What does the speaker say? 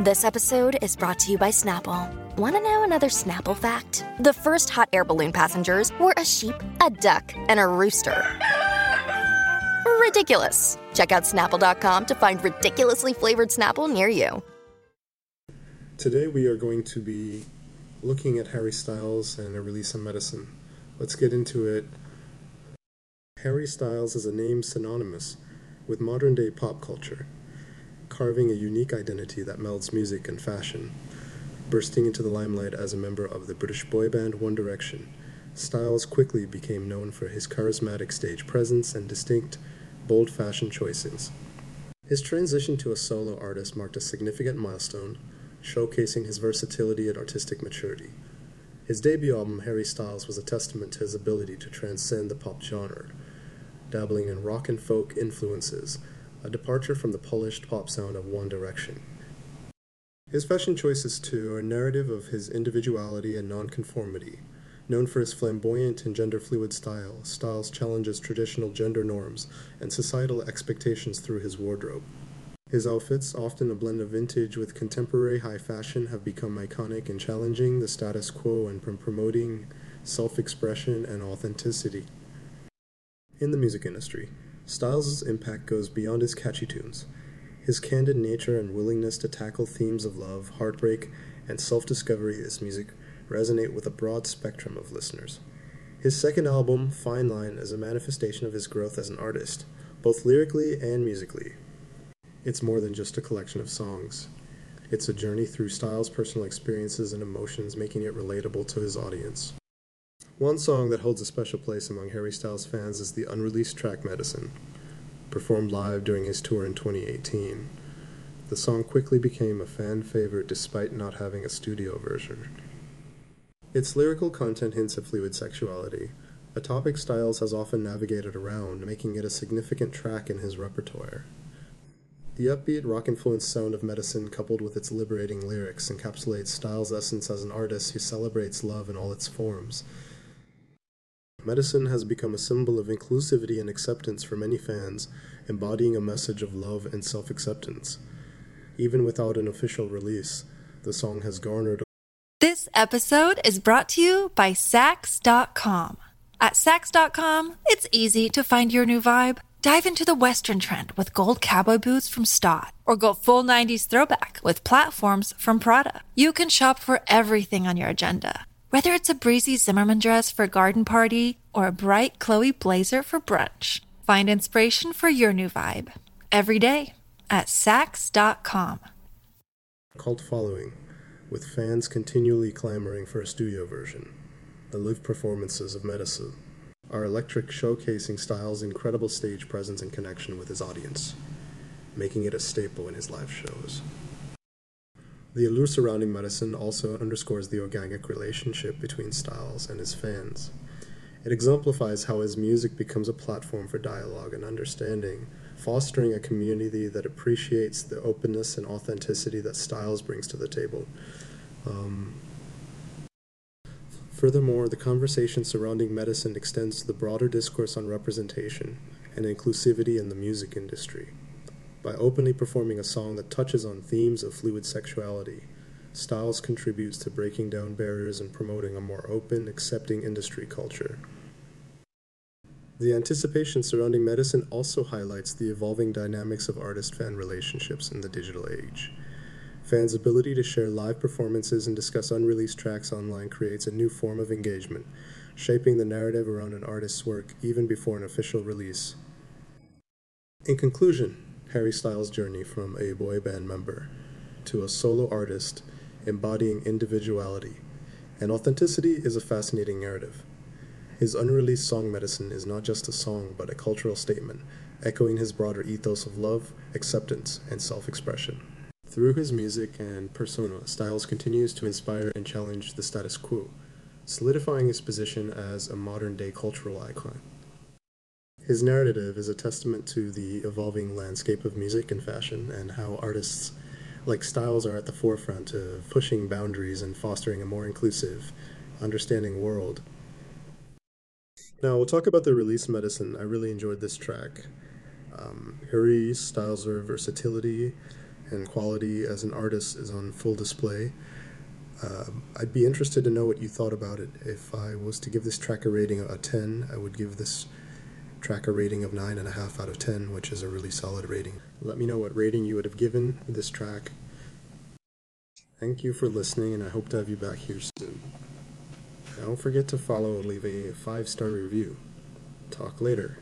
This episode is brought to you by Snapple. Want to know another Snapple fact? The first hot air balloon passengers were a sheep, a duck, and a rooster. Ridiculous. Check out snapple.com to find ridiculously flavored Snapple near you. Today we are going to be looking at Harry Styles and a release on medicine. Let's get into it. Harry Styles is a name synonymous with modern day pop culture carving a unique identity that melds music and fashion. Bursting into the limelight as a member of the British boy band One Direction, Styles quickly became known for his charismatic stage presence and distinct, bold fashion choices. His transition to a solo artist marked a significant milestone, showcasing his versatility and artistic maturity. His debut album, Harry Styles, was a testament to his ability to transcend the pop genre, dabbling in rock and folk influences a departure from the polished pop sound of One Direction. His fashion choices, too, are a narrative of his individuality and nonconformity. Known for his flamboyant and gender fluid style, Styles challenges traditional gender norms and societal expectations through his wardrobe. His outfits, often a blend of vintage with contemporary high fashion, have become iconic in challenging the status quo and promoting self expression and authenticity. In the music industry, Styles' impact goes beyond his catchy tunes. His candid nature and willingness to tackle themes of love, heartbreak, and self discovery in his music resonate with a broad spectrum of listeners. His second album, Fine Line, is a manifestation of his growth as an artist, both lyrically and musically. It's more than just a collection of songs. It's a journey through Styles' personal experiences and emotions, making it relatable to his audience. One song that holds a special place among Harry Styles fans is the unreleased track Medicine, performed live during his tour in 2018. The song quickly became a fan favorite despite not having a studio version. Its lyrical content hints at fluid sexuality, a topic Styles has often navigated around, making it a significant track in his repertoire. The upbeat, rock influenced sound of Medicine, coupled with its liberating lyrics, encapsulates Styles' essence as an artist who celebrates love in all its forms Medicine has become a symbol of inclusivity and acceptance for many fans, embodying a message of love and self acceptance. Even without an official release, the song has garnered. This episode is brought to you by Saks.com. At Saks.com, it's easy to find your new vibe. Dive into the Western trend with gold cowboy boots from Staud, or go full 90s throwback with platforms from Prada. You can shop for everything on your agenda whether it's a breezy Zimmermann dress for a garden party or a bright Chloe blazer for brunch, find inspiration for your new vibe every day at Saks.com. Cult following, with fans continually clamoring for a studio version. The live performances of Medicine are electric, showcasing Styles' incredible stage presence and connection with his audience, making it a staple in his live shows. The allure surrounding Medicine also underscores the organic relationship between Styles and his fans. It exemplifies how his music becomes a platform for dialogue and understanding, fostering a community that appreciates the openness and authenticity that Styles brings to the table. Um, furthermore, the conversation surrounding medicine extends to the broader discourse on representation and inclusivity in the music industry. By openly performing a song that touches on themes of fluid sexuality, Styles contributes to breaking down barriers and promoting a more open, accepting industry culture. The anticipation surrounding medicine also highlights the evolving dynamics of artist fan relationships in the digital age. Fans' ability to share live performances and discuss unreleased tracks online creates a new form of engagement, shaping the narrative around an artist's work even before an official release. In conclusion, Harry Styles' journey from a boy band member to a solo artist embodying individuality and authenticity is a fascinating narrative. His unreleased song Medicine is not just a song, but a cultural statement, echoing his broader ethos of love, acceptance, and self expression. Through his music and persona, Styles continues to inspire and challenge the status quo, solidifying his position as a modern day cultural icon. His narrative is a testament to the evolving landscape of music and fashion and how artists like Styles are at the forefront of pushing boundaries and fostering a more inclusive, understanding world now we'll talk about the release medicine. I really enjoyed this track. Um, Harry Styles' versatility and quality as an artist is on full display. Uh, I'd be interested to know what you thought about it. If I was to give this track a rating of a 10, I would give this track a rating of 9.5 out of 10, which is a really solid rating. Let me know what rating you would have given this track. Thank you for listening, and I hope to have you back here soon. Don't forget to follow and leave a five star review. Talk later.